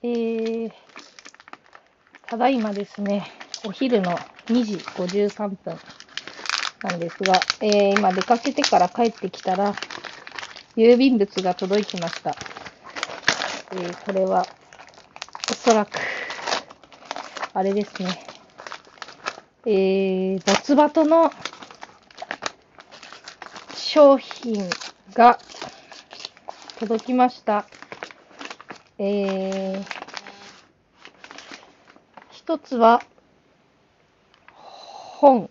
えー、ただいまですね、お昼の2時53分なんですが、えー、今出かけてから帰ってきたら、郵便物が届きました。えー、これは、おそらく、あれですね。えー、ボツバトの商品が届きました。えー、一つは、本。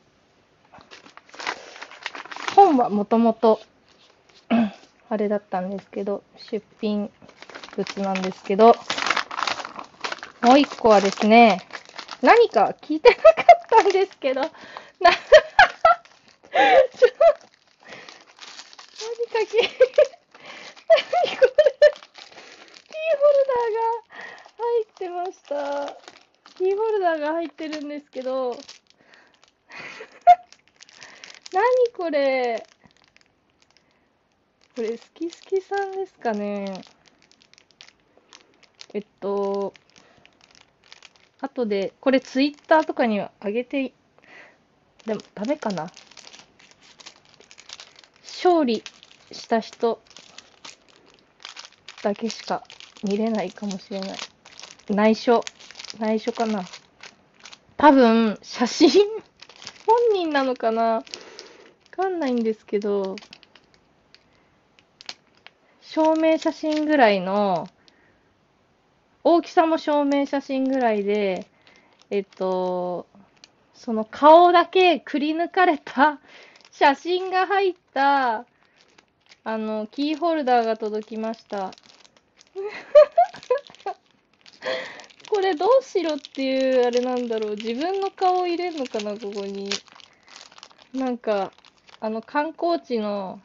本はもともと、あれだったんですけど、出品物なんですけど、もう一個はですね、何か聞いてなかったんですけど、な、何か聞いて、何これキーホルダーが入った。キーホルダーが入ってるんですけど、何これこれ、好き好きさんですかねえっと、後で、これツイッターとかには上げて、でもダメかな勝利した人だけしか見れないかもしれない。内緒。内緒かな。多分、写真？本人なのかな？わかんないんですけど、証明写真ぐらいの、大きさも証明写真ぐらいで、えっと、その顔だけくり抜かれた 写真が入った、あの、キーホルダーが届きました。これどうしろっていうあれなんだろう。自分の顔入れるのかな、ここに。なんか、あの、観光地の、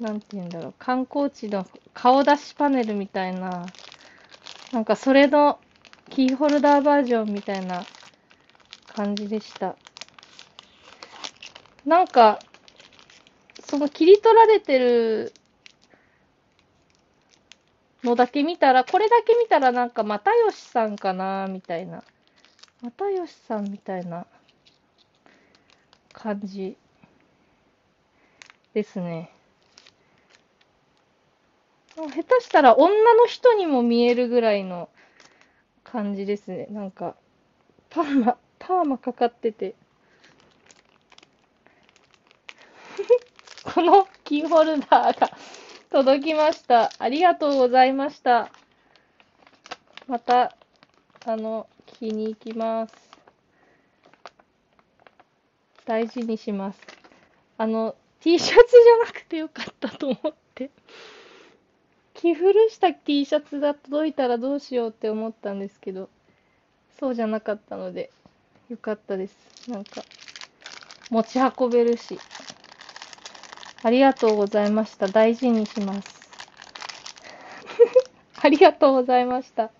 なんて言うんだろう。観光地の顔出しパネルみたいな、なんかそれのキーホルダーバージョンみたいな感じでした。なんか、その切り取られてるのだけ見たら、これだけ見たらなんか、又吉さんかな、みたいな。又吉さんみたいな感じですね。下手したら女の人にも見えるぐらいの感じですね。なんか、パーマ、パーマかかってて。このキーホルダーが届きました。ありがとうございました。また、あの、聞きに行きます。大事にします。あの、T シャツじゃなくてよかったと思って。着古した T シャツが届いたらどうしようって思ったんですけど、そうじゃなかったので、よかったです。なんか、持ち運べるし。ありがとうございました。大事にします。ありがとうございました。